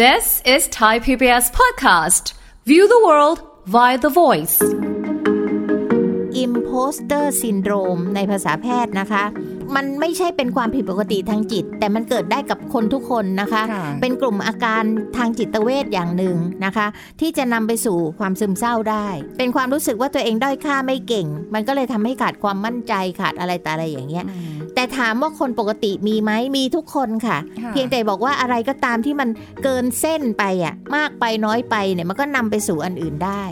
This is Thai PBS podcast. View the world via the voice. imposter syndrome ในภาษาแพทย์นะคะ มันไม่ใช่เป็นความผิดปกติทางจิต แต่มันเกิดได้กับคนทุกคนนะคะค่ะเป็นกลุ่มอาการทางจิตเวชอย่างหนึ่งนะคะ ที่จะนำไปสู่ความซึมเศร้าได้ เป็นความรู้สึกว่าตัวเองด้อยค่าไม่เก่ง มันก็เลยทำให้ขาดความมั่นใจขาดอะไรแต่อะไรอย่างเงี้ยแต่ถามว่าคนปกติมีไหมมีทุกคนค่ะค่ะ เพียงแต่บอกว่าอะไรก็ตามที่มันเกินเส้นไปอะมากไปน้อยไปเนี่ยมันก็นำไปสู่อันอื่นได้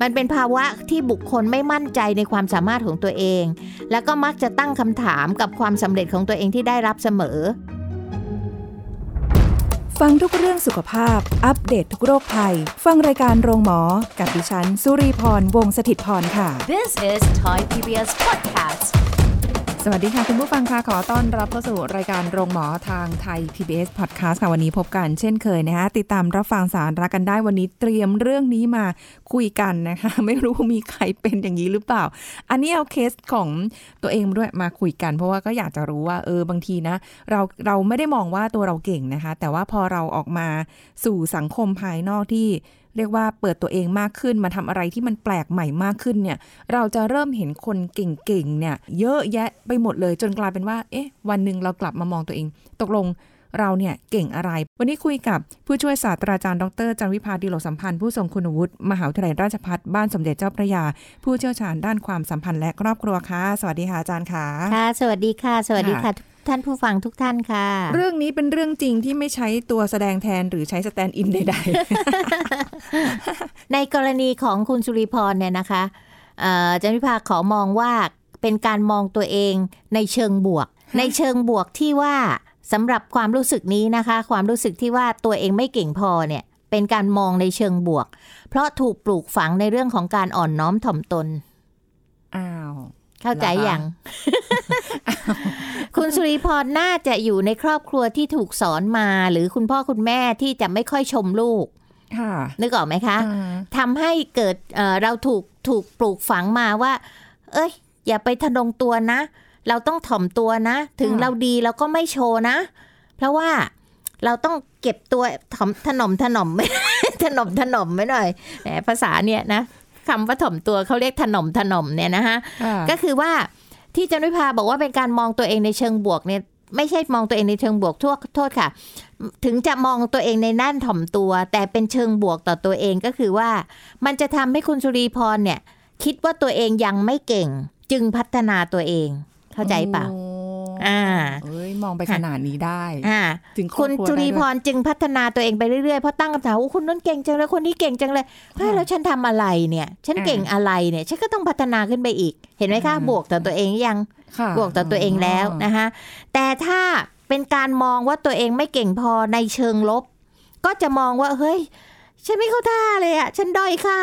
มันเป็นภาวะที่บุคคลไม่มั่นใจในความสามารถของตัวเอง แล้วก็มักจะตั้งคำถามกับความสำเร็จของตัวเองที่ได้รับเสมอ ฟังทุกเรื่องสุขภาพ อัปเดตททุกโรคภัย ฟังรายการโรงหมอ กับดิฉัน สุรีพร วงศิตพรค่ะ This is Thai PBS podcast. สวัสดีค่ะ คุณผู้ฟังค่ะขอต้อนรับเข้าสู่รายการโรงหมอทางไทย PBS Podcast ค่ะ วันนี้พบกันเช่นเคยนะคะติดตามรับฟังสารรักกันได้วันนี้เตรียมเรื่องนี้มาคุยกันนะคะ ไม่รู้มีใครเป็นอย่างนี้หรือเปล่า อันนี้เอาเคสของตัวเองด้วยมาคุยกัน เพราะว่าก็อยากจะรู้ว่าเออบางทีนะ เราเราไม่ได้มองว่าตัวเราเก่งนะคะ แต่ว่าพอเราออกมาสู่สังคมภายนอกที่ เรียกว่าเปิดตัวเองมากขึ้นมาทำอะไรที่มันแปลกใหม่มากขึ้นเนี่ย เราจะเริ่มเห็นคนเก่งๆเนี่ย เยอะแยะไปหมดเลยจนกลายเป็นว่า เอ๊ะ วันหนึ่งเรากลับมามองตัวเอง ตกลงเราเนี่ยเก่งอะไร วันนี้คุยกับผู้ช่วยศาสตราจารย์ดรจันวิพาดิโลสัมพันธ์ผู้ทรงคุณวุฒิมหาวิทยาลัยราชภัฏบ้านสมเด็จเจ้าพระยา ผู้เชี่ยวชาญด้านความสัมพันธ์และครอบครัวค่ะสวัสดีค่ะอาจารย์ค่ะค่ะ สวัสดีค่ะ สวัสดีค่ะท่านผู้ฟังทุกท่านค่ะ เรื่องนี้เป็นเรื่องจริงที่ไม่ใช้ตัวแสดงแทนหรือใช้ stand-in ใดในกรณีของคุณสุริพรเนี่ยนะคะเอ่ออาจันวิภาขอมองว่าเป็นการมองตัวเองในเชิงบวก ในเชิงบวกที่ว่าสำหรับความรู้สึกนี้นะคะ ความรู้สึกที่ว่าตัวเองไม่เก่งพอเนี่ยเป็นการมองในเชิงบวก เพราะถูกปลูกฝังในเรื่องของการอ่อนน้อมถ่อมตนๆอ้าว เข้าใจเหรอคะอย่าง คุณสุริพรน่าจะอยู่ในครอบครัวที่ถูกสอนมา หรือคุณพ่อคุณแม่ที่จะไม่ค่อยชมลูกค่ะนึกออกไหมคะอ่าทำให้เกิดเอ่อเราถูกถูกปลูกฝังมาว่า เอ้ย อย่าไปทะนงตัวนะ เราต้องถ่อมตัวนะ ถึงเราดีเราก็ไม่โชว์นะ เพราะว่าเราต้องเก็บตัวถ่อมถนอมถนอมถนอมถนอมไม่หน่อยแหมภาษาเนี่ยนะคำว่าถ่อมตัวเขาเรียกถนอมถนอมเนี่ยนะคะค่ะก็คือว่า ที่จันวิภาบอกว่าเป็นการมองตัวเองในเชิงบวกเนี่ยไม่ใช่มองตัวเองในเชิงบวกทั่วโทษค่ะ ถึงจะมองตัวเองในด้านถ่อมตัว แต่เป็นเชิงบวกต่อตัวเองก็คือว่า มันจะทำให้คุณสุรีพรเนี่ย คิดว่าตัวเองยังไม่เก่ง จึงพัฒนาตัวเอง เข้าใจเปล่า อ้อ่าเอ้ยมองไปขนาดนี้ได้อ่าถึงรอบคุณรัวจุรีพได้ด้วยรจึงพัฒนาตัวเองไปเรื่อยๆเพราะตั้งคำถามว่าคุณนั้นเก่งจังเลยคนนี้เก่งจังเลยเฮ้ยค่ะแล้วฉันทำอะไรเนี่ย ฉันอ่าเก่งอะไรเนี่ยฉันก็ต้องพัฒนาขึ้นไปอีก เห็นไหมคะอืมบวกต่อตัวเองยังค่ะบวกต่อตัวเองแล้วนะคะแต่ถ้าเป็นการมองว่าตัวเองไม่เก่งพอในเชิงลบ ก็จะมองว่าเฮ้ยฉันไม่เข้าท่าเลยอะฉันด้อยค่า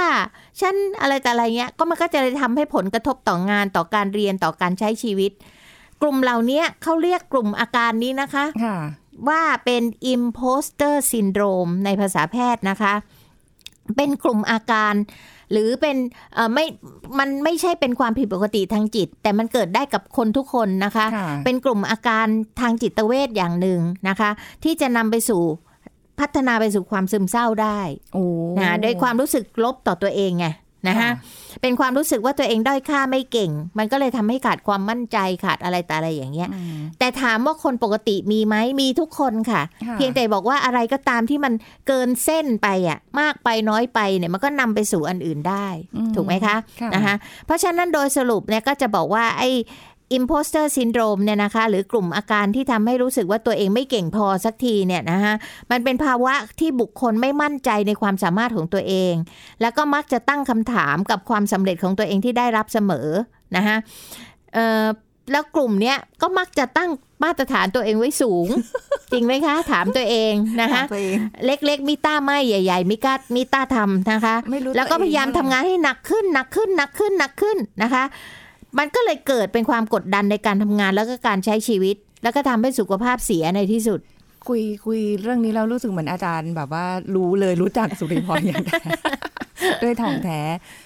ฉันอะไรแต่อะไรเงี้ย ก็มันก็จะเลยทำให้ผลกระทบต่องานต่อการเรียนต่อการใช้ชีวิต กลุ่มเหล่านี้เขาเรียกกลุ่มอาการนี้นะคะค่ะว่าเป็น imposter syndrome ในภาษาแพทย์นะคะ เป็นกลุ่มอาการหรือเป็นเอ่อไม่ มันไม่ใช่เป็นความผิดปกติทางจิต แต่มันเกิดได้กับคนทุกคนนะคะค่ะเป็นกลุ่มอาการทางจิตเวชอย่างหนึ่งนะคะ ที่จะนำไปสู่พัฒนาไปสู่ความซึมเศร้าได้โอ้นะด้วยความรู้สึกลบต่อตัวเองไง นะคะค่ะเป็นความรู้สึกว่าตัวเองด้อยค่าไม่เก่ง มันก็เลยทำให้ขาดความมั่นใจขาดอะไรแต่อะไรอย่างเงี้ยอืมแต่ถามว่าคนปกติมีไหมมีทุกคนค่ะค่ะ เพียงแต่บอกว่าอะไรก็ตามที่มันเกินเส้นไปอะมากไปน้อยไปเนี่ยมันก็นำไปสู่อันอื่นได้อืมถูกไหมคะค่ะนะคะเพราะฉะนั้นโดยสรุปเนี่ยก็จะบอกว่าไอ้ imposter syndrome เนี่ยนะคะ หรือกลุ่มอาการที่ทำให้รู้สึกว่าตัวเองไม่เก่งพอสักทีเนี่ยนะคะมันเป็นภาวะที่บุคคลไม่มั่นใจในความสามารถของตัวเอง แล้วก็มักจะตั้งคำถามกับความสำเร็จของตัวเองที่ได้รับเสมอนะคะเอ่อแล้วกลุ่มเนี้ยก็มักจะตั้งมาตรฐานตัวเองไว้สูง จริงไหมคะ ถามตัวเองนะคะถามตัวเองเล็กๆมีต้าไม่ใหญ่ ๆมีกล้ามีต้าทำนะคะไม่รู้แล้วก็ตัวเองพยายามทำงานให้หนักขึ้นหนักขึ้นหนักขึ้นหนักขึ้นนะคะ มันก็เลยเกิดเป็นความกดดันในการทำงานแล้วก็การใช้ชีวิต แล้วก็ทำให้สุขภาพเสียในที่สุด คุยคุยเรื่องนี้แล้วรู้สึกเหมือนอาจารย์แบบว่ารู้เลยรู้จักสุริพรอย่างแท้ด้วยทองแท้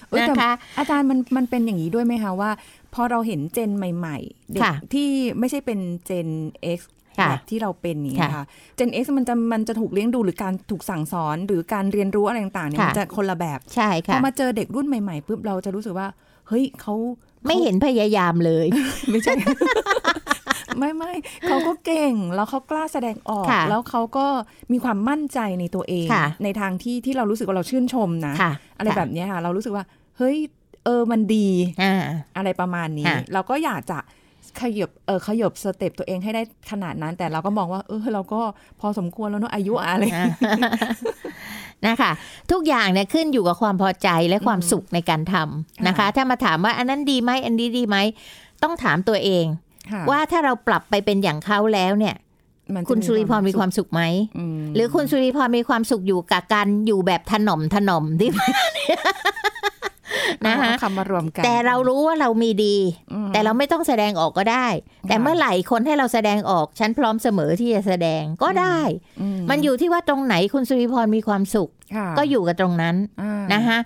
เอ้ยแต่นะคะอาจารย์มันมันเป็นอย่างนี้ด้วยไหมคะว่าพอเราเห็นเจนใหม่ๆเด็กค่ะที่ไม่ใช่เป็นเจน X ค่ะแบบที่เราเป็นอย่างนี้ยค่ะค่ะ Gen X มันจะมันจะถูกเลี้ยงดูหรือการถูกสั่งสอนหรือการเรียนรู้อะไรต่างๆเนี่ยค่ะมันจะคนละแบบใช่พค่ะอมาเจอเด็กรุ่นใหม่ๆปุ๊บเราจะรู้สึกว่า เฮ้ยเขา ไม่เห็นพยายามเลย ไม่ใช่ ไม่ไม่เขาก็เก่งแล้วเขากล้าแสดงออกค่ะแล้วเขาก็มีความมั่นใจในตัวเองค่ะในทางที่ที่เรารู้สึกว่าเราชื่นชมนะค่ะอะไรแบบเนี้ยค่ะ เรารู้สึกว่า เฮ้ย เออมันดีอ่าอะไรประมาณนี้ค่ะเราก็อยากจะ ขยบเออขยบสเต็ปตัวเองให้ได้ขนาดนั้น แต่เราก็มองว่า เออเราก็พอสมควรแล้วเนอะอายุอะไรนะคะ ทุกอย่างเนี่ยขึ้นอยู่กับความพอใจและความสุขในการทำนะคะค่ะถ้ามาถามว่าอันนั้นดีไหมอันนี้ดีไหมต้องถามตัวเองค่ะว่าถ้าเราปรับไปเป็นอย่างเขาแล้วเนี่ยมันจะคุณสุริพรมีความสุขไหมอืมหรือคุณสุริพรมีความสุขอยู่กับการอยู่แบบถนอมถนอมที่ นะคะเอาคำมารวมกัน แต่เรารู้ว่าเรามีดีอืมแต่เราไม่ต้องแสดงออกก็ได้ แต่ค่ะเมื่อไหร่คนให้เราแสดงออกฉันพร้อมเสมอที่จะแสดงก็ได้ มันอยู่ที่ว่าตรงไหนคุณสุริพรมีความสุขค่ะก็อยู่กับตรงนั้นอ่านะคะ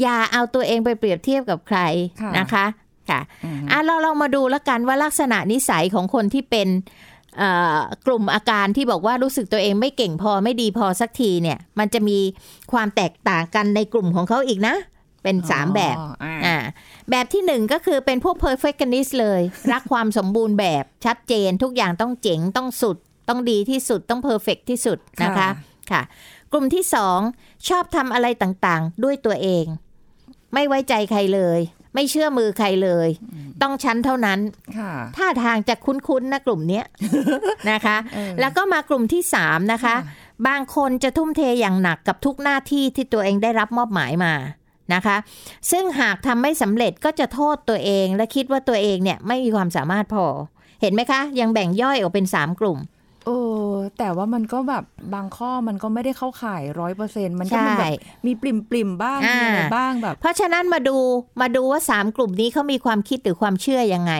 อย่าเอาตัวเองไปเปรียบเทียบกับใครค่ะนะคะค่ะอืมอะเราเรามาดูแล้วกันว่าลักษณะนิสัยของคนที่เป็นเอ่อกลุ่มอาการที่บอกว่ารู้สึกตัวเองไม่เก่งพอไม่ดีพอสักทีเนี่ย มันจะมีความแตกต่างกันในกลุ่มของเขาอีกนะ เป็นสามแบบอ๋ออ่าอ่าแบบที่หนึ่งก็คือเป็นพวก perfectionist เลย รักความสมบูรณ์แบบชัดเจนทุกอย่างต้องเจ๋งต้องสุด ต้องดีที่สุดต้อง perfect ที่สุดนะคะค่ะ กลุ่มที่สองชอบทำอะไรต่างๆ ด้วยตัวเอง ไม่ไว้ใจใครเลย ไม่เชื่อมือใครเลย ต้องชั้นเท่านั้นค่ะท่าทางจะคุ้นๆนะกลุ่มเนี้ยนะคะเออแล้วก็มากลุ่มที่สามนะคะบางคนจะทุ่มเทอย่างหนักกับทุกหน้าที่ที่ตัวเองได้รับมอบหมายมา นะคะ ซึ่งหากทำไม่สำเร็จก็จะโทษตัวเองและคิดว่าตัวเองเนี่ยไม่มีความสามารถพอ เห็นไหมคะ ยังแบ่งย่อยออกเป็น 3 กลุ่มเออแต่ว่ามันก็แบบบางข้อมันก็ไม่ได้เข้าข่ายร้อยเปอร์เซ็นต์มันก็ใช่มีแบบมีปริมปริมๆบ้างอ่ามีมีอะไรบ้างแบบ เพราะฉะนั้นมาดูมาดูว่า3กลุ่มนี้เขามีความคิดหรือความเชื่อยังไง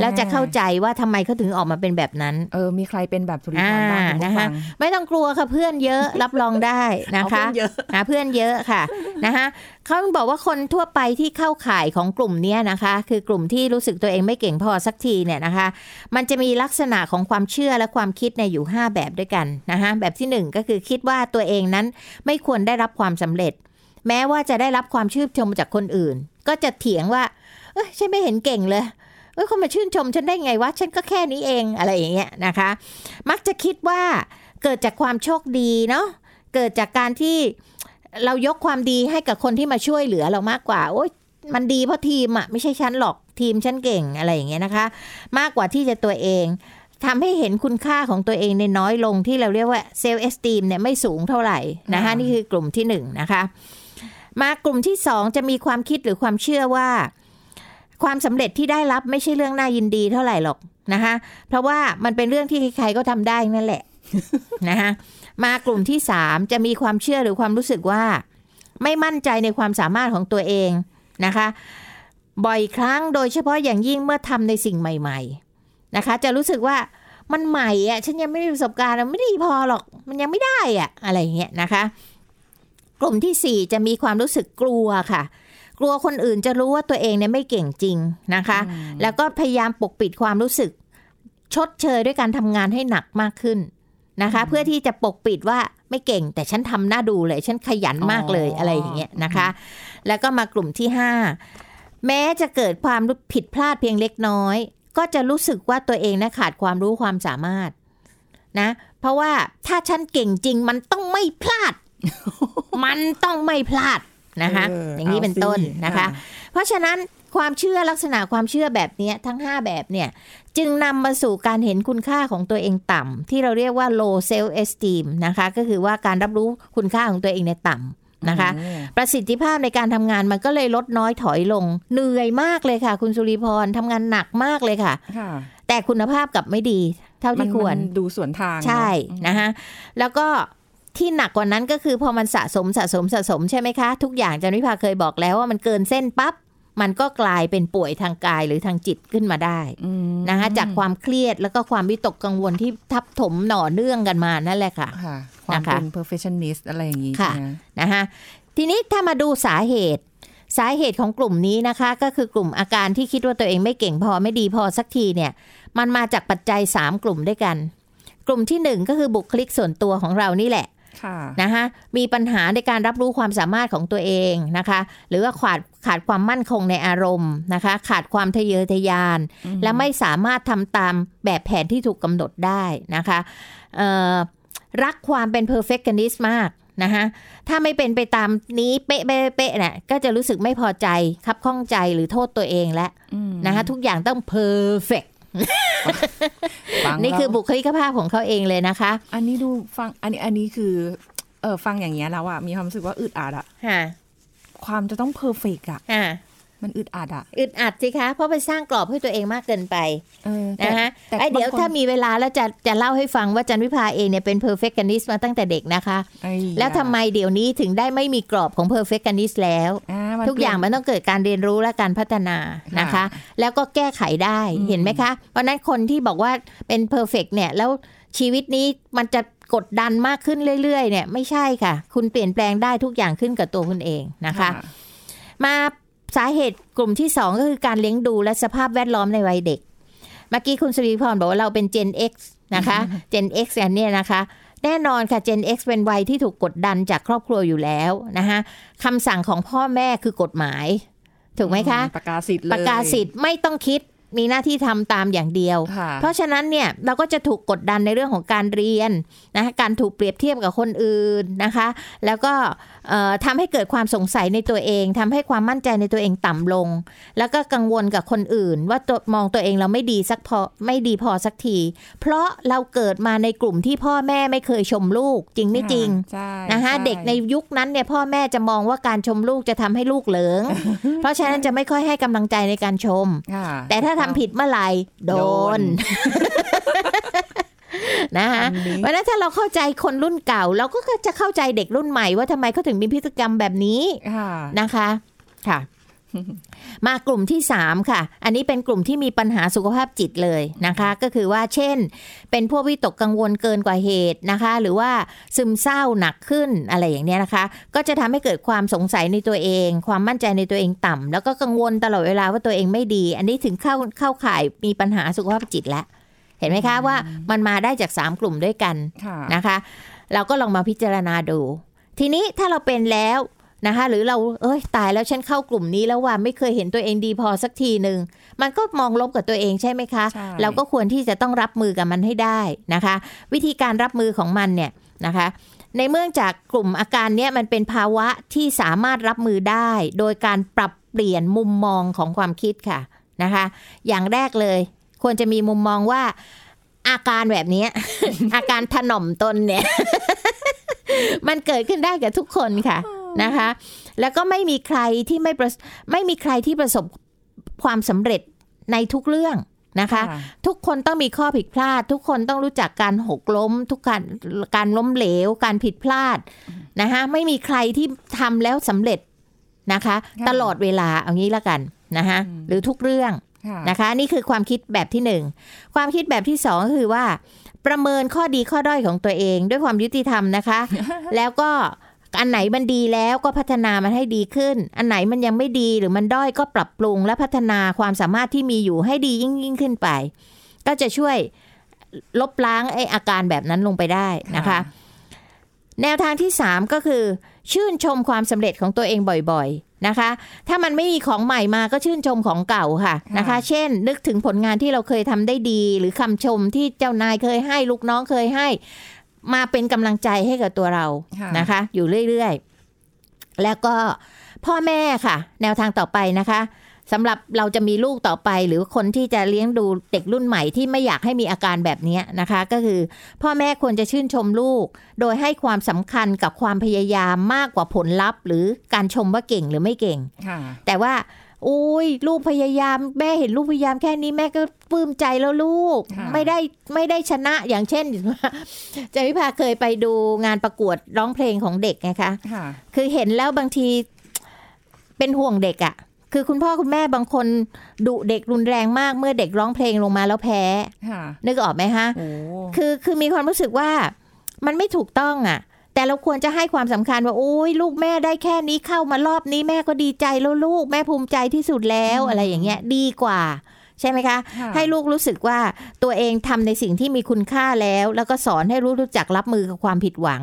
แล้วจะเข้าใจว่าทำไมเขาถึงออกมาเป็นแบบนั้น เออมีใครเป็นแบบสุริพรบ้างอ่าคุณผู้นะคะฟังไม่ต้องกลัวค่ะเพื่อนเยอะรับรองได้นะเอาคะเพื่อนเยอะหาเพื่อนเยอะค่ะนะคะ เขาบอกว่าคนทั่วไปที่เข้าข่ายของกลุ่มเนี้ยนะคะ คือกลุ่มที่รู้สึกตัวเองไม่เก่งพอสักทีเนี่ยนะคะ มันจะมีลักษณะของความเชื่อและความคิดเนี่ยอยู่ 5 แบบด้วยกันนะคะแบบที่ 1 ก็คือคิดว่าตัวเองนั้นไม่ควรได้รับความสำเร็จ แม้ว่าจะได้รับความชื่นชมจากคนอื่น ก็จะเถียงว่าเอ้ยฉันไม่เห็นเก่งเลยเอ้ยเขามาชื่นชมฉันได้ไงวะฉันก็แค่นี้เองอะไรอย่างเงี้ยนะคะ มักจะคิดว่าเกิดจากความโชคดีเนาะเกิดจากการที่ เรายกความดีให้กับคนที่มาช่วยเหลือเรามากกว่า โอ๊ยมันดีเพราะทีมอะไม่ใช่ฉันหรอกทีมฉันเก่งอะไรอย่างเงี้ยนะคะ มากกว่าที่จะตัวเองทำให้เห็นคุณค่าของตัวเองในน้อยลงที่เราเรียกว่าเซลล์เอสตีมเนี่ยไม่สูงเท่าไหร่นะคะอ่านี่นี่คือกลุ่มที่หนึ่งนะคะ มากลุ่มที่สองจะมีความคิดหรือความเชื่อว่า ความสำเร็จที่ได้รับไม่ใช่เรื่องน่ายินดีเท่าไหร่หรอกนะคะ เพราะว่ามันเป็นเรื่องที่ใครๆก็ทำได้นั่นแหละนะคะ มากลุ่มที่สามจะมีความเชื่อหรือความรู้สึกว่า ไม่มั่นใจในความสามารถของตัวเองนะคะ บ่อยครั้งโดยเฉพาะอย่างยิ่งเมื่อทำในสิ่งใหม่ ๆนะคะ จะรู้สึกว่ามันใหม่อะฉันยังไม่มีประสบการณ์อะไม่ดีพอหรอกมันยังไม่ได้อะอะไรอย่างเงี้ยนะคะ กลุ่มที่สี่จะมีความรู้สึกกลัวค่ะกลัวคนอื่นจะรู้ว่าตัวเองเนี่ยไม่เก่งจริงนะคะ แล้วก็พยายามปกปิดความรู้สึก ชดเชยด้วยการทำงานให้หนักมากขึ้น นะคะ เพื่อที่จะปกปิดว่าไม่เก่งแต่ฉันทำหน้าดูเลย ฉันขยันมากเลยอ๋อออะไรอย่างเงี้ยนะคะ แล้วก็มากลุ่มที่ห้าแม้จะเกิดความผิดพลาดเพียงเล็กน้อย ก็จะรู้สึกว่าตัวเองนะขาดความรู้ความสามารถนะ เพราะว่าถ้าฉันเก่งจริงมันต้องไม่พลาด มันต้องไม่พลาดนะคะเอย่างนี้เป็นต้นอาสินะคะ เพราะฉะนั้นความเชื่อลักษณะความเชื่อแบบเนี้ยทั้ง 5 แบบเนี่ย จึงนำมาสู่การเห็นคุณค่าของตัวเองต่ำที่เราเรียกว่า low self esteem นะคะ ก็คือว่าการรับรู้คุณค่าของตัวเองในยต่ำนะคะอืมประสิทธิภาพในการทำงานมันก็เลยลดน้อยถอยลง เหนื่อยมากเลยค่ะ คุณสุริพรทำงานหนักมากเลยค่ะค่ะแต่คุณภาพกลับไม่ดี เท่าที่ควรมันดูสวนทางใช่เนอะนะคะแล้วก็ที่หนักกว่านั้นก็คือพอมันสะสมสะสมสะสมใช่ไหมคะ ทุกอย่างอาจันวิภาเคยบอกแล้วว่ามันเกินเส้นปั๊บ มันก็กลายเป็นป่วยทางกายหรือทางจิตขึ้นมาได้อืมนะคะจากความเครียดแล้วก็ความวิตกกังวลที่ทับถมหน่อเนื่องกันมานั่นแหละค่ะค่ะความนะคะเป็น perfectionist อะไรอย่างงี้ค่ะใช่ไหมนะคะทีนี้ถ้ามาดูสาเหตุสาเหตุของกลุ่มนี้นะคะ ก็คือกลุ่มอาการที่คิดว่าตัวเองไม่เก่งพอไม่ดีพอสักทีเนี่ย มันมาจากปัจจัย 3 กลุ่มด้วยกัน กลุ่มที่หนึ่งก็คือบุคลิกส่วนตัวของเรานี่แหละค่ะ นะคะมีปัญหาในการรับรู้ความสามารถของตัวเองนะคะ หรือว่าขาดขาดความมั่นคงในอารมณ์นะคะ ขาดความทะเยอทะยาน และไม่สามารถทำตามแบบแผนที่ถูกกำหนดได้นะคะเอ่อรักความเป็น perfectionist มากนะคะถ้าไม่เป็นไปตามนี้เป๊ะเป๊ะเป๊ะเนี่ยก็จะรู้สึกไม่พอใจ คับข้องใจหรือโทษตัวเองแล้วอืมนะคะทุกอย่างต้อง perfect ฟัง นี่คือแล้วบุคลิกภาพของเขาเองเลยนะคะ อันนี้ดูฟังอันนี้อันนี้คือ เออฟังอย่างเงี้ยแล้วอะมีความรู้สึกว่าอึดอัดอะค่ะความจะต้องเพอร์เฟกอะค่ะ มันอึดอัดอะอึดอัดสิคะ เพราะไปสร้างกรอบให้ตัวเองมากเกินไปเออแต่นะฮะแต่ไอ้เดี๋ยวบงคนถ้ามีเวลาแล้วจะจะเล่าให้ฟังว่าจันวิภาเองเนี่ยเป็น perfectionist มาตั้งแต่เด็กนะคะไอ้แล้วทำไมเดี๋ยวนี้ถึงได้ไม่มีกรอบของ perfectionist แล้วอ่ามันทุกอย่างมันต้องเกิดการเรียนรู้และการพัฒนานะคะค่ะแล้วก็แก้ไขได้อืมเห็นไหมคะ เพราะฉะนั้นคนที่บอกว่าเป็น perfect เนี่ยแล้วชีวิตนี้มันจะกดดันมากขึ้นเรื่อย ๆ เนี่ยไม่ใช่ค่ะ คุณเปลี่ยนแปลงได้ทุกอย่างขึ้นกับตัวคุณเองนะคะ มา สาเหตุกลุ่มที่ 2 ก็คือการเลี้ยงดูและสภาพแวดล้อมในวัยเด็ก เมื่อกี้คุณสุริพรบอกว่าเราเป็น Gen X นะคะ Gen X กันเนี่ยนะคะแน่นอนค่ะ Gen X เป็นวัยที่ถูกกดดันจากครอบครัวอยู่แล้วนะคะคำสั่งของพ่อแม่คือกฎหมาย ถูกไหมคะ ประกาศสิทธิ์เลยประกาศสิทธิ์ไม่ต้องคิดมีหน้าที่ทำตามอย่างเดียวค่ะเพราะฉะนั้นเนี่ยเราก็จะถูกกดดันในเรื่องของการเรียนนะคะการถูกเปรียบเทียบกับคนอื่นนะคะ แล้วก็เอ่อ ทำให้เกิดความสงสัยในตัวเองทำให้ความมั่นใจในตัวเองต่ำลง แล้วก็กังวลกับคนอื่น ว่าตัวมองตัวเองเราไม่ดีสักพอไม่ดีพอสักที เพราะเราเกิดมาในกลุ่มที่พ่อแม่ไม่เคยชมลูก จริงไม่จริงใช่นะคะใช่เด็กในยุคนั้นเนี่ยพ่อแม่จะมองว่าการชมลูกจะทำให้ลูกเหลิง เพราะฉะนั้นจะไม่ค่อยให้กำลังใจในการชมค่ะแต่ถ้าทำผิดเมื่อไหร่โดโดน นนะคะอันนี้เพราะฉะนั้นถ้าเราเข้าใจคนรุ่นเก่า เราก็จะเข้าใจเด็กรุ่นใหม่ว่าทำไมเขาถึงมีพฤติกรรมแบบนี้ค่ะนะคะค่ะ มากลุ่มที่3ค่ะ อันนี้เป็นกลุ่มที่มีปัญหาสุขภาพจิตเลยนะคะ ก็คือว่าเช่น เป็นพวกวิตกกังวลเกินกว่าเหตุนะคะ หรือว่าซึมเศร้าหนักขึ้นอะไรอย่างเนี้ยนะคะ ก็จะทำให้เกิดความสงสัยในตัวเอง ความมั่นใจในตัวเองต่ำแล้วก็กังวลตลอดเวลาว่าตัวเองไม่ดี อันนี้ถึงเข้าเข้าข่ายมีปัญหาสุขภาพจิตแล้ว เห็นไหมคะว่ามันมาได้จาก 3 กลุ่มด้วยกันค่ะนะคะ เราก็ลองมาพิจารณาดู ทีนี้ถ้าเราเป็นแล้วนะคะ หรือเราเอ้ยตายแล้วฉันเข้ากลุ่มนี้แล้วว่าไม่เคยเห็นตัวเองดีพอสักทีหนึ่งมันก็มองลบกับตัวเองใช่ไหมคะใช่เราก็ควรที่จะต้องรับมือกับมันให้ได้นะคะ วิธีการรับมือของมันเนี่ยนะคะในเมื่องจากกลุ่มอาการเนี้ยมันเป็นภาวะที่สามารถรับมือได้ โดยการปรับเปลี่ยนมุมมองของความคิดค่ะนะคะ อย่างแรกเลย ควรจะมีมุมมองว่า อาการแบบเนี้ยอาการถน่มตนเนี่ย มันเกิดขึ้นได้กับทุกคนค่ะนะคะ แล้วก็ไม่มีใครที่ไม่ประไม่มีใครที่ประสบความสำเร็จในทุกเรื่องนะคะ ทุกคนต้องมีข้อผิดพลาด ทุกคนต้องรู้จักการหกล้ม ทุกการการล้มเหลว การผิดพลาดนะคะไม่มีใครที่ทำแล้วสำเร็จนะคะค่ะตลอดเวลาเอางี้ละกันนะคะอืมหรือทุกเรื่องค่ะ นะคะนี่คือความคิดแบบที่หนึ่งความคิดแบบที่สองก็คือว่า ประเมินข้อดีข้อด้อยของตัวเองด้วยความยุติธรรมนะคะ แล้วก็อันไหนมันดีแล้วก็พัฒนามันให้ดีขึ้น อันไหนมันยังไม่ดีหรือมันด้อยก็ปรับปรุงและพัฒนาความสามารถที่มีอยู่ให้ดียิ่งยิ่งขึ้นไป ก็จะช่วยลบล้างไออาการแบบนั้นลงไปได้นะคะ แนวทางที่ 3 ก็คือ ชื่นชมความสำเร็จของตัวเองบ่อยๆ นะคะ ถ้ามันไม่มีของใหม่มาก็ชื่นชมของเก่าค่ะนะคะค่ะเช่น นึกถึงผลงานที่เราเคยทำได้ดี หรือคำชมที่เจ้านายเคยให้ลูกน้องเคยให้ มาเป็นกำลังใจให้กับตัวเราค่ะนะคะ อยู่เรื่อยๆ แล้วก็พ่อแม่ค่ะ แนวทางต่อไปนะคะ สำหรับเราจะมีลูกต่อไป หรือคนที่จะเลี้ยงดูเด็กรุ่นใหม่ที่ไม่อยากให้มีอาการแบบนี้นะคะ ก็คือพ่อแม่ควรจะชื่นชมลูก โดยให้ความสำคัญกับความพยายามมากกว่าผลลัพธ์ หรือการชมว่าเก่งหรือไม่เก่งค่ะแต่ว่าอุ้ยลูกพยายาม แม่เห็นลูกพยายามแค่นี้แม่ก็ปลื้มใจแล้วลูกค่ะไม่ได้ไม่ได้ชนะอย่างเช่นเจวิภาเคยไปดูงานประกวดร้องเพลงของเด็กไงคะค่ะคือเห็นแล้วบางทีเป็นห่วงเด็กอะ่ะ คือคุณพ่อคุณแม่บางคนดุเด็กรุนแรงมากเมื่อเด็กร้องเพลงลงมาแล้วแพ้ค่ะนึกออกไหมฮะโอ้คือคือมีความรู้สึกว่ามันไม่ถูกต้องอะ่ะ แต่เราควรจะให้ความสำคัญว่าโอ้ยลูกแม่ได้แค่นี้เข้ามารอบนี้แม่ก็ดีใจแล้วลูกแม่ภูมิใจที่สุดแล้วอะไรอย่างเงี้ยดีกว่าใช่ไหมคะค่ะให้ลูกรู้สึกว่าตัวเองทำในสิ่งที่มีคุณค่าแล้ว แล้วก็สอนให้ลูกรู้จักรับมือกับความผิดหวัง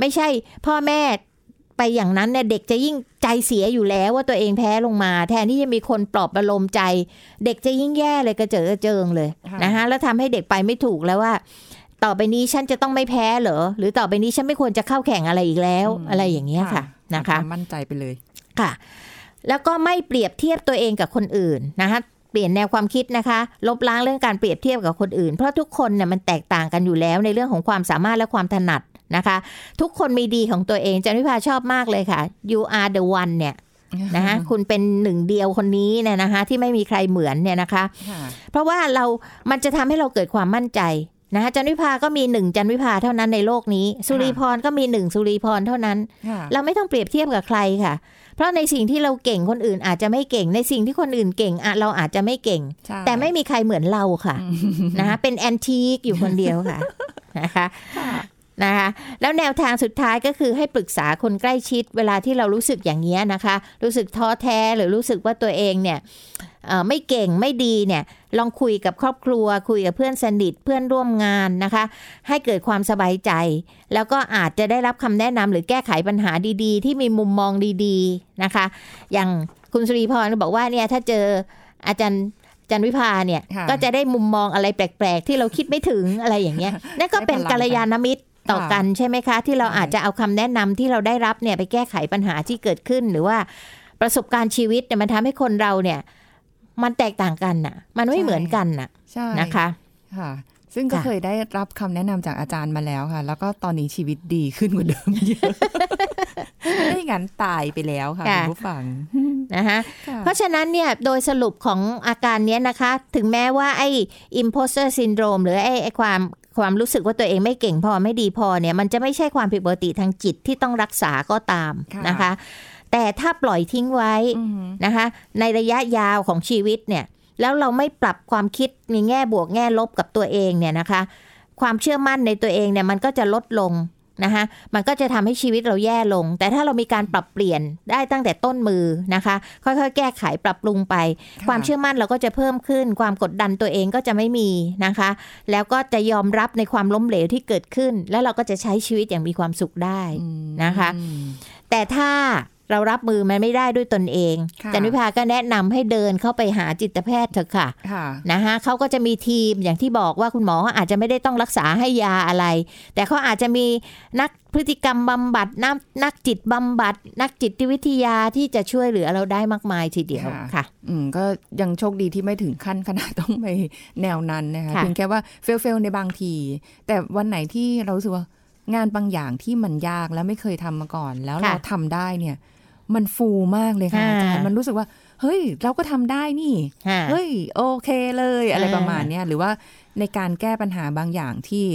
ไม่ใช่พ่อแม่ ไปอย่างนั้นเนี่ยเด็กจะยิ่งใจเสียอยู่แล้วว่าตัวเองแพ้ลงมา แทนที่จะมีคนปลอบประโลมใจ เด็กจะยิ่งแย่เลยกระเจิงกระเจิงเลยค่ะนะคะแล้วทำให้เด็กไปไม่ถูกแล้วว่า ต่อไปนี้ฉันจะต้องไม่แพ้เหรอหรือต่อไปนี้ฉันไม่ควรจะเข้าแข่งอะไรอีกแล้ว อะไรอย่างเงี้ยค่ะนะคะวามมั่นใจไปเลยค่ะ แล้วก็ไม่เปรียบเทียบตัวเองกับคนอื่นนะคะเปลี่ยนแนวความคิดนะคะ ลบล้างเรื่องการเปรียบเทียบกับคนอื่น เพราะทุกคนเนี่ยมันแตกต่างกันอยู่แล้วในเรื่องของความสามารถและความถนัด นะคะ ทุกคนมีดีของตัวเองจันวิภาชอบมากเลยค่ะ you are the one เนี่ยนะคะคุณเป็นหนึ่งเดียวคนนี้เนี่ยนะคะที่ไม่มีใครเหมือนเนี่ยนะคะค่ะเพราะว่าเรา มันจะทำให้เราเกิดความมั่นใจนะคะจันวิภาก็มีหนึ่งจันวิภาเท่านั้นในโลกนี้ สุริพรก็มีหนึ่งสุริพรเท่านั้นค่ะเราไม่ต้องเปรียบเทียบกับใครค่ะ เพราะในสิ่งที่เราเก่งคนอื่นอาจจะไม่เก่ง ในสิ่งที่คนอื่นเก่งอะเราอาจจะไม่เก่งใช่แต่ไม่มีใครเหมือนเราค่ะนะคะเป็นแอนทีคอยู่คนเดียวค่ะนะคะ นะคะแล้วแนวทางสุดท้ายก็คือให้ปรึกษาคนใกล้ชิด เวลาที่เรารู้สึกอย่างนี้ยนะคะ รู้สึกท้อแท้หรือรู้สึกว่าตัวเองเนี่ยเอ่อไม่เก่งไม่ดีเนี่ยลองคุยกับครอบครัว คุยกับเพื่อนสนิทเพื่อนร่วมงานนะคะ ให้เกิดความสบายใจ แล้วก็อาจจะได้รับคำแนะนำหรือแก้ไขปัญหาดีๆ ที่มีมุมมองดีๆนะคะ อย่างคุณสุริพรบอกว่าเนี่ยถ้าเจออาจารย์อาจันวิภาเนี่ยค่ะก็จะได้มุมมองอะไรแปลก ๆ ที่เราคิดไม่ถึงอะไรอย่างเงี้ยนั่นก็เป็นได้พลังกัลยาณมิตร ต่อค่ะกันใช่ไหมคะ ที่เราใช่อาจจะเอาคำแนะนำที่เราได้รับเนี่ยไปแก้ไขปัญหาที่เกิดขึ้น หรือว่าประสบการณ์ชีวิตเนี่ยมันทำให้คนเราเนี่ย มันแตกต่างกันน่ะ มันไม่เหมือนกันน่ะใช่นะคะค่ะซึ่งก็ค่ะเคยได้รับคำแนะนำจากอาจารย์มาแล้วค่ะ แล้วก็ตอนนี้ชีวิตดีขึ้นกว่าเดิมเยอะไม่งั้นตายไปแล้วค่ะคุณผู้ฟังนะคะค่ะเพราะฉะนั้นเนี่ยโดยสรุปของอาการเนี้ยนะคะ ถึงแม้ว่าไอ้ imposter syndrome หรือไอ้ไอ้ความ ความรู้สึกว่าตัวเองไม่เก่งพอไม่ดีพอเนี่ย มันจะไม่ใช่ความผิดปกติทางจิตที่ต้องรักษาก็ตามค่ะนะคะ แต่ถ้าปล่อยทิ้งไว้อืมนะคะ ในระยะยาวของชีวิตเนี่ย แล้วเราไม่ปรับความคิดในแง่บวกแง่ลบกับตัวเองเนี่ยนะคะ ความเชื่อมั่นในตัวเองเนี่ยมันก็จะลดลง นะคะมันก็จะทำให้ชีวิตเราแย่ลง แต่ถ้าเรามีการปรับเปลี่ยนได้ตั้งแต่ต้นมือนะคะ ค่อยๆ แก้ไขปรับปรุงไปค่ะความเชื่อมั่นเราก็จะเพิ่มขึ้น ความกดดันตัวเองก็จะไม่มีนะคะ แล้วก็จะยอมรับในความล้มเหลวที่เกิดขึ้น แล้วเราก็จะใช้ชีวิตอย่างมีความสุขได้อืมนะคะ แต่ถ้า เรารับมือมันไม่ได้ด้วยตนเองค่ะจันวิภาก็แนะนำให้เดินเข้าไปหาจิตแพทย์เถอะค่ะค่ะนะคะเขาก็จะมีทีมอย่างที่บอกว่าคุณหมออาจจะไม่ได้ต้องรักษาให้ยาอะไร แต่เขาอาจจะมีนักพฤติกรรมบำบัดนักนักจิตบำบัด นักจิตวิทยาที่จะช่วยเหลือเราได้มากมายทีเดียวค่ะค่ะอืมก็ยังโชคดีที่ไม่ถึงขั้นขนาดต้องไปแนวนั้นนะคะค่ะเพียงแค่ว่าเฟลเฟลในบางที แต่วันไหนที่เรารู้สึกว่างานบางอย่างที่มันยากแล้วไม่เคยทำมาก่อน แล้วเราทำได้เนี่ย มันฟูมากเลยค่ะอาจารย์มันรู้สึกว่า เฮ้ย เราก็ทำได้นี่ค่ะเฮ้ย โอเคเลยอะไรอ่าประมาณเนี้ยหรือว่าในการแก้ปัญหาบางอย่างที่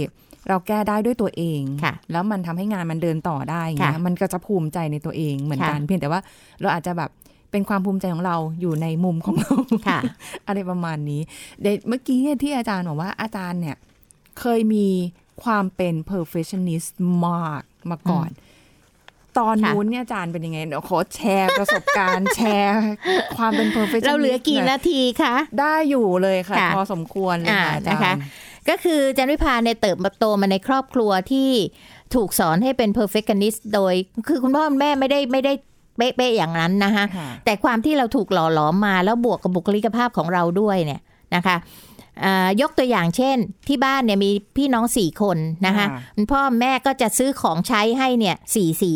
เราแก้ได้ด้วยตัวเองค่ะแล้วมันทำให้งานมันเดินต่อได้อย่างเงี้ยค่ะมันก็จะภูมิใจในตัวเองเหมือนกันค่ะเพียงแต่ว่าเราอาจจะแบบเป็นความภูมิใจของเราอยู่ในมุมของเราค่ะอะไรประมาณนี้เดยวเมื่อกี้เนี่ยที่อาจารย์บอกว่าอาจารย์เนี่ยเคยมีความเป็น perfectionist มากมาก่อน ตอนค่ะนู้นเนี่ยอาจารย์เป็นยังไงเดี๋ยวขอแชร์ประสบการณ์แชร์ความเป็น perfectionist เราเหลือกี่หยนาทีคะได้อยู่เลยค่ะค่ะพอสมควรเลยค่ะอ่าอาจารนะคะย์ก็คือจันวิพาเนี่ยเติบโตมาในครอบครัวที่ถูกสอนให้เป็น perfectionist โดย คือคุณพ่อคุณแม่ไม่ได้ไม่ได้เป๊ะๆอย่างนั้นนะคะค่ะแต่ความที่เราถูกหล่อหลอมมาแล้วบวกกับบุคลิกภาพของเราด้วยเนี่ยนะคะอ่า ยกตัวอย่างเช่น ที่บ้านเนี่ยมีพี่น้องสี่คนนะคะค่ะคุณพ่อแม่ก็จะซื้อของใช้ให้เนี่ยสี่สี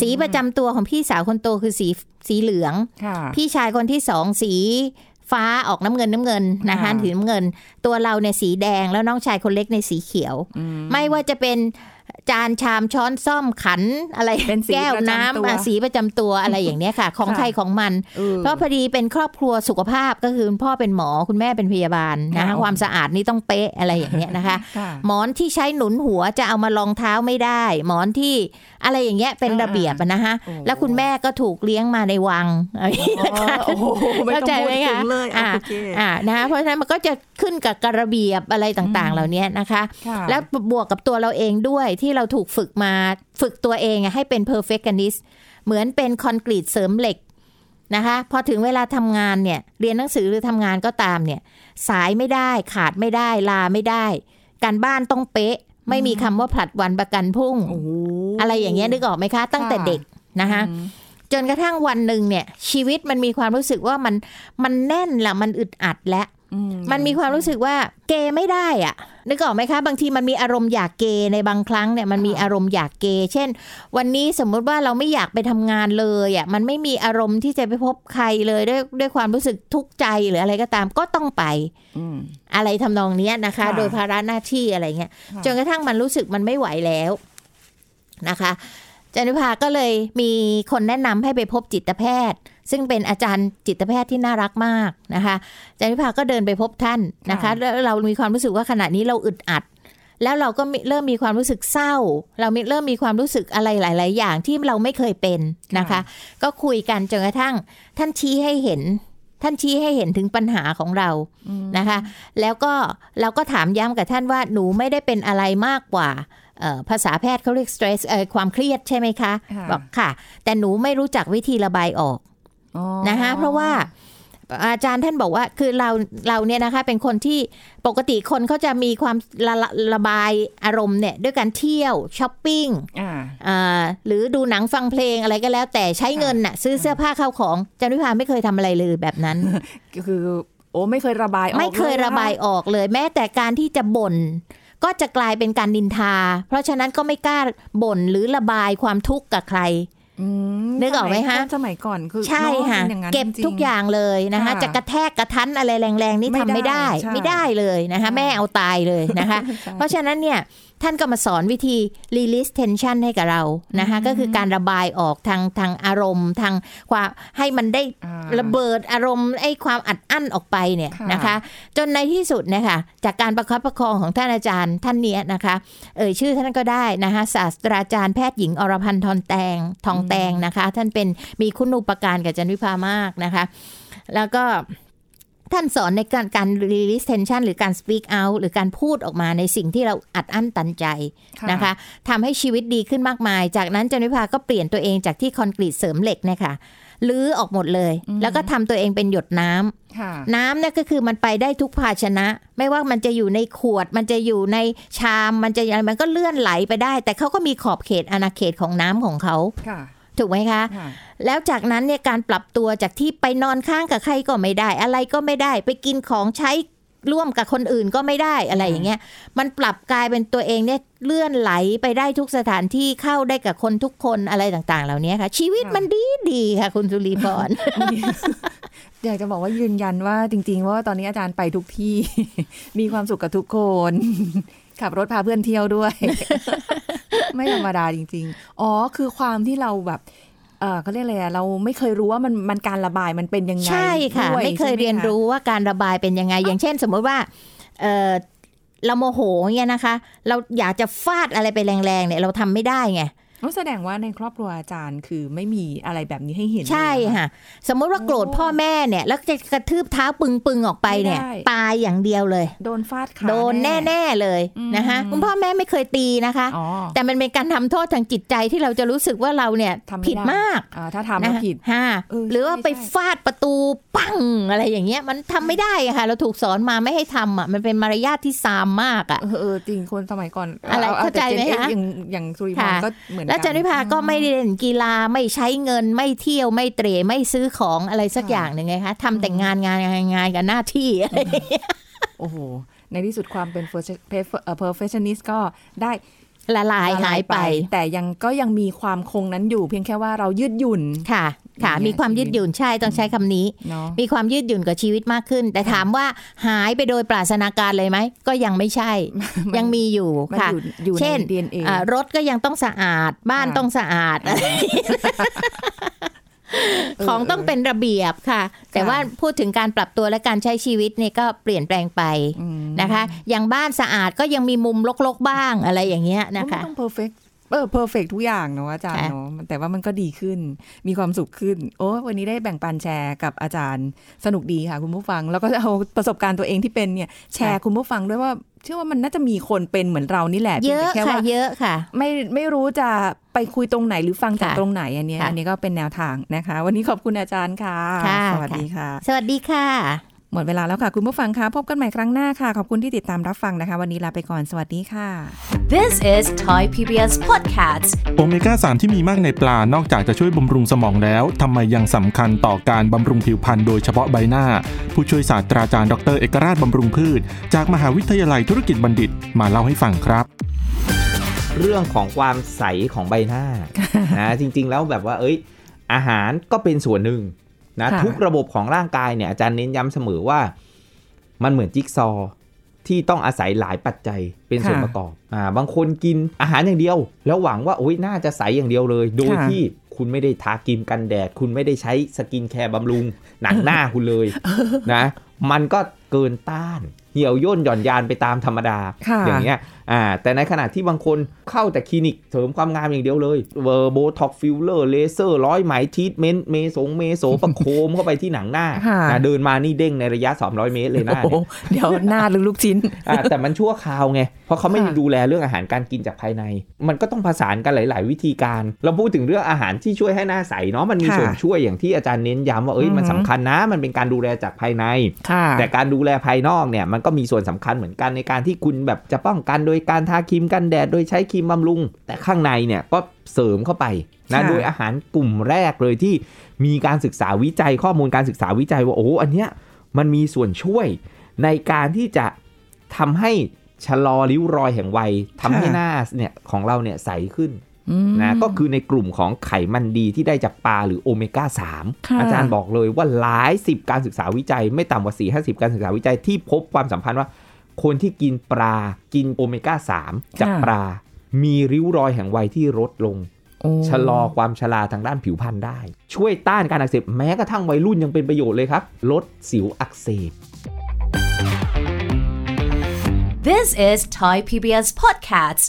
สีประจำตัวของพี่สาวคนโตคือสีสีเหลืองค่ะพี่ชายคนที่สองสีฟ้าออกน้ำเงินน้ำเงินนะคะค่ะสีน้ำเงิน ตัวเราเนี่ยสีแดงแล้วน้องชายคนเล็กในสีเขียวอืมไม่ว่าจะเป็น จานชามช้อนซ่อมขันอะไรเป็นสีแก้วประจำน้ำตัวอะสีประจำตัวอะไรอย่างเนี้ยค่ะ ของค่ะใครของมันออเพราะพอดีเป็นครอบครัวสุขภาพก็คือคุณพ่อเป็นหมอคุณแม่เป็นพยาบาลนะคะค่ะความสะอาดนี่ต้องเป๊ะอะไรอย่างเงี้ยนะคะค่ะหมอนที่ใช้หนุนหัวจะเอามารองเท้าไม่ได้ หมอนที่อะไรอย่างเงี้ยเป็นอ่าระเบียบอะนะคะโอ้แล้วคุณแม่ก็ถูกเลี้ยงมาในวังอะไรอย่างเงี้ยนะคะโอ้โหไม่ต้องเข้าใจพูดไหมถึคะงเลยอ่าโอเคอ่านะคะเพราะฉะนั้นมันก็จะขึ้นกับกระเบียบอะไรต่างๆ เหล่านี้นะคะค่ะแล้วบวกกับตัวเราเองด้วยที่เราถูกฝึกมาฝึกตัวเองอะให้เป็น perfectionist เหมือนเป็นคอนกรีตเสริมเหล็กนะคะพอถึงเวลาทำงานเนี่ยเรียนหนังสือหรือทำงานก็ตามเนี่ยสายไม่ได้ขาดไม่ได้ลาไม่ได้ การบ้านต้องเป๊ะ ไม่มีคำว่าผลัดวันประกันพรุ่งโอ้โหอะไรอย่างเงี้ยนึกออกไหมคะ ตั้งแต่ค่ะเด็กนะคะอืมจนกระทั่งวันหนึ่งเนี่ยชีวิตมันมีความรู้สึกว่ามันมันแน่นละมันอึดอัดและอื มันมีความรู้สึกว่าเกย์ไม่ได้อะนึกออกไหมคะ บางทีมันมีอารมณ์อยากเกย์ในบางครั้งเนี่ยมันมีอารมณ์อยากเกย์เช่น วันนี้สมมุติว่าเราไม่อยากไปทำงานเลยอะมันไม่มีอารมณ์ที่จะไปพบใครเลยด้วยด้วยความรู้สึกทุกข์ใจหรืออะไรก็ตามก็ต้องไปอืมอะไรทำนองเนี้ยนะคะค่ะโดยภาระหน้าที่อะไรเงี้ยค่ะจนกระทั่งมันรู้สึกมันไม่ไหวแล้วนะคะจันนิพาก็เลยมีคนแนะนำให้ไปพบจิตแพทย์ ซึ่งเป็นอาจารย์จิตแพทย์ที่น่ารักมากนะคะจันนิพาก็เดินไปพบท่านนะคะแล้วเรามีความรู้สึกว่าขณะนี้เราอึดอัด แล้วเราก็มีเริ่มมีความรู้สึกเศร้า เรามีเริ่มมีความรู้สึกอะไรหลาย ๆ อย่างที่เราไม่เคยเป็นนะคะ ก็คุยกันจนกระทั่งท่านชี้ให้เห็นท่านชี้ให้เห็นถึงปัญหาของเรานะคะ แล้วก็เราก็ถามย้ำกับท่านว่าหนูไม่ได้เป็นอะไรมากกว่าเอ่อภาษาแพทย์เขาเรียก stress เอ่อความเครียดใช่ไหมคะค่ะบอกค่ะ แต่หนูไม่รู้จักวิธีระบายออกอ๋อ นะคะเพราะว่าอาจารย์ท่านบอกว่าคือเราเราเนี่ยนะคะเป็นคนที่ปกติคนเขาจะมีความระระระบายอารมณ์เนี่ยด้วยการเที่ยวช้อปปิ้งอ่าอ่าหรือดูหนังฟังเพลงอะไรก็แล้ว แต่ใช้เงินน่ะซื้อเสื้อผ้าเข้าของจันวิภาไม่เคยทำอะไรเลยแบบนั้นก็คือโอ้ไม่เคยระบายออกไม่เคยลนระบายออกเลย แม้แต่การที่จะบ่นก็จะกลายเป็นการนินทา เพราะฉะนั้นก็ไม่กล้าบ่นหรือระบายความทุกข์กับใครอืม นึกออกไหมคะสยสมัยก่อนคือใช่เนอค่ะป็นอย่างนั้นเก็บจริงๆทุกอย่างเลยนะคะค่ะจะกระแทกกระทันอะไรแรงๆนี่ไม่ทำไม่ได้ได้ใช่ไม่ได้เลยนะคะใช่แม่เอาตายเลยนะคะใช่เพราะฉะนั้นเนี่ย ท่านก็มาสอนวิธี release tension ให้กับเรานะคะก็คือการระบายออกทางทางอารมณ์ทางความให้มันได้อ่าระเบิดอารมณ์ไอ้ความอัดอั้นออกไปเนี่ยค่ะนะคะ จนในที่สุดเนะคะจากการประคับประคองของท่านอาจารย์ท่านเนี้ยนะคะเอ่ยชื่อท่านก็ได้นะคะศาสตราจารย์แพทย์หญิงอรพันธ์ทองแตงทองแตงนะคะ ท่านเป็นมีคุณูปการกับจันวิภามากนะคะ แล้วก็ ท่านสอนในการการ release tension หรือการ speak out หรือการพูดออกมาในสิ่งที่เราอัดอั้นตันใจนะคะทำให้ชีวิตดีขึ้นมากมาย จากนั้นจันวิภาก็เปลี่ยนตัวเองจากที่คอนกรีตเสริมเหล็กเนี่ยค่ะลื้อออกหมดเลย แล้วก็ทำตัวเองเป็นหยดน้ำค่ะน้ำเนี่ยก็คือมันไปได้ทุกภาชนะ ไม่ว่ามันจะอยู่ในขวด มันจะอยู่ในชามมันจะอะไรมันก็เลื่อนไหลไปได้ แต่เขาก็มีขอบเขตอาณาเขตของน้ำของเขาค่ะ ถูกไหมคะค่ะแล้วจากนั้นเนี่ยการปรับตัวจากที่ไปนอนข้างกับใครก็ไม่ได้ อะไรก็ไม่ได้ ไปกินของใช้ร่วมกับคนอื่นก็ไม่ได้อะไรอย่างเงี้ย มันปรับกลายเป็นตัวเองเนี่ยเลื่อนไหลไปได้ทุกสถานที่เข้าได้กับคนทุกคนอะไรต่าง ๆ เหล่านี้ค่ะ ชีวิตมันดีดีๆค่ะ คุณสุรีพรอยากจะบอกว่ายืนยันว่าจริง ๆ ว่าตอนนี้อาจารย์ไปทุกที่ มีความสุขกับทุกคน ขับรถพาเพื่อนเที่ยวด้วย ไม่ธรรมดาจริง ๆ อ๋อ คือความที่เราแบบเออเขาเรียกอะไรอะเราไม่เคยรู้ว่ามันมันการระบายมันเป็นยังไงใช่ค่ะด้วยไม่เคยใช่หเรียนคะรู้ว่าการระบายเป็นยังไง อย่างเช่น สมมติว่าเออเราโมโหเนี่ยนะคะ เราอยากจะฟาดอะไรไปแรงๆเนี่ย เราทำไม่ได้ไงอ๋อ แสดงว่าในครอบครัวอาจารย์คือไม่มีอะไรแบบนี้ให้เห็นเลยใช่เหรอค่ะ สมมติว่าโกรธพ่อแม่เนี่ย แล้วจะกระทืบเท้าปึงปึงๆออกไปเนี่ยไม่ได้ตายอย่างเดียวเลย โดนฟาดขาโดนแน่ๆเลยอืมนะคะคุณพ่อแม่ไม่เคยตีนะคะอ๋อแต่มันเป็นการทำโทษทางจิตใจที่เราจะรู้สึกว่าเราเนี่ยทำไม่ผิดได้มากอ่าถ้าทำนะแล้วคะผิดฮะเออหรือว่าใช่ไปใช่ฟาดประตูปังอะไรอย่างเงี้ยมันทำไม่ได้อะค่ะ เราถูกสอนมาไม่ให้ทำอะมันเป็นมารยาทที่ซามมากอะเออเออจริงคนสมัยก่อนอะไรอเข้าใจไหมแต่ Gen X คะอย่างอย่างสุริพรค่ะก็เหมือนกันแล้วจันวิภาก็ไม่ได้เล่นกีฬาไม่ใช้เงินไม่เที่ยวไม่เตะไม่ซื้อของอะไรสักค่ะอย่างหนึ่งไงคะทำแต่งานงานงานงานกับหน้าที่อะไรโอ้โห ในที่สุดความเป็น first- per- เอ่อ perfectionist ก็ได้ละลายหายไป แต่ยังก็ยังมีความคงนั้นอยู่เพียงแค่ว่าเรายืดหยุ่นค่ะ ค่ะอย่างเงี้ยมีความยืดหยุ่นใช่ต้องใช้คำนี้เนาะมีความยืดหยุ่นกับชีวิตมากขึ้น แต่ถามว่าหายไปโดยปราศนาการเลยไหม ก็ยังไม่ใช่ ยังมีอยู่มันค่ะอยู่อยู่เช่นใน DNA อ่ารถก็ยังต้องสะอาด บ้านค่ะต้องสะอาดของต้องเป็นระเบียบค่ะ แต่ว่าพูดถึงการปรับตัวและการใช้ชีวิตเนี่ยก็เปลี่ยนแปลงไปอืมนะคะ อย่างบ้านสะอาดก็ยังมีมุมรกๆบ้างอะไรอย่างเงี้ยนะคะก็ไม่ต้อง perfect เออ perfect ทุกอย่างเนาะอาจารย์ค่ะเนาะแต่ว่ามันก็ดีขึ้น มีความสุขขึ้น โอ้วันนี้ได้แบ่งปันแชร์กับอาจารย์สนุกดีค่ะ คุณผู้ฟัง แล้วก็จะเอาประสบการณ์ตัวเองที่เป็นเนี่ยแชร์คุณผู้ฟังด้วยว่าเชื่อว่ามันน่าจะมีคนเป็นเหมือนเรานี่แหละเยอะพีงแต่แค่ค่ะว่าเยอะค่ะ ไม่ไม่รู้จะไปคุยตรงไหนหรือฟังจากค่ะตรงไหนอันเนี้ยค่ะอันนี้ก็เป็นแนวทางนะคะ วันนี้ขอบคุณอาจารย์ค่ะค่ะสวัสดีค่ะ สวัสดีค่ะ หมดเวลาแล้วค่ะ คุณผู้ฟังคะพบกันใหม่ครั้งหน้าค่ะ ขอบคุณที่ติดตามรับฟังนะคะ วันนี้ลาไปก่อนสวัสดีค่ะ This is Thai PBS Podcast โอเมก้า3ที่มีมากในปลานอกจากจะช่วยบำรุงสมองแล้วทำไมยังสำคัญต่อการบำรุงผิวพรรณโดยเฉพาะใบหน้า ผู้ช่วยศาสตราจารย์ดรเอกราชบำรุงพืช จากมหาวิทยาลัยธุรกิจบัณฑิตมาเล่าให้ฟังครับเรื่องของความใสของใบหน้านะจริง ๆ แล้วแบบว่า เอ้ย อาหารก็เป็นส่วนหนึ่ง นะค่ะทุกระบบของร่างกายเนี่ยอาจารย์เน้นย้ำเสมอว่ามันเหมือนจิ๊กซอว์ที่ต้องอาศัยหลายปัจจัยเป็นส่วนประกอบอ่าบางคนกินอาหารอย่างเดียว แล้วหวังว่าโอ้ยน่าจะใสอย่างเดียวเลย โดยที่คุณไม่ได้ทาครีมกันแดด คุณไม่ได้ใช้ skincare บำรุงหนังหน้าคุณเลยนะ มันก็เกินต้านเหี่ยวย่นหย่อนยานไปตามธรรมดาค่ะอย่างเงี้ยอ่าแต่ในขณะที่บางคนเข้าแต่คลินิกเสริมความงามอย่างเดียวเลยเวอร์ botox filler เลเซอร์ร้อยไหมทีทเมนต์เมสง meso ประโคมเข้าไปที่หนังหน้าค่ะนะเดินมานี่เด้งในระยะ300 เมตรเลยหน้าโอ้โหเนี่ยเดี๋ยวหน้าหรือลูกชิ้นอ่าแต่มันชั่วคราวไง เพราะเขาไม่ค่ะดูแลเรื่องอาหารการกินจากภายใน มันก็ต้องผสานกันหลาย ๆ วิธีการ เราพูดถึงเรื่องอาหารที่ช่วยให้หน้าใสเนาะมันมีค่ะส่วนช่วยอย่างที่อาจารย์เน้นย้ำว่าเอ้ยมันอือฮึสำคัญนะ มันเป็นการดูแลจากภายในค่ะแต่การดูแลภายนอกเนี่ยมันก็็มีส่วนสำคัญเหมือนกันในการที่คุณแบบจะป้องกันโดยการทาครีมกันแดดโดยใช้ครีมบำรุง แต่ข้างในเนี่ยก็เสริมเข้าไปนะโดยอาหารกลุ่มแรกเลยที่มีการศึกษาวิจัยข้อมูลการศึกษาวิจัยว่าโอ้อันเนี้ยมันมีส่วนช่วยในการที่จะทำให้ชะลอริ้วรอยแห่งวัยทำให้หน้าเนี่ยของเราเนี่ยใสขึ้น นะก็คือในกลุ่มของไขมันดีที่ได้จากปลาหรือโอเมก้าค่ะ3อาจารย์บอกเลยว่าหลายสิบการศึกษาวิจัย ไม่ต่ำกว่า 4 5 0 การศึกษาวิจัยที่พบความสัมพันธ์ว่า คนที่กินปลากินโอเมก้า 3 จากปลา มีริ้วรอยแห่งวัยที่ลดลงโอ้ชะลอความชราทางด้านผิวพรรณได้ ช่วยต้านการอักเสบแม้กระทั่งวัยรุ่นยังเป็นประโยชน์เลยครับ ลดสิวอักเสบ This is Thai PBS Podcast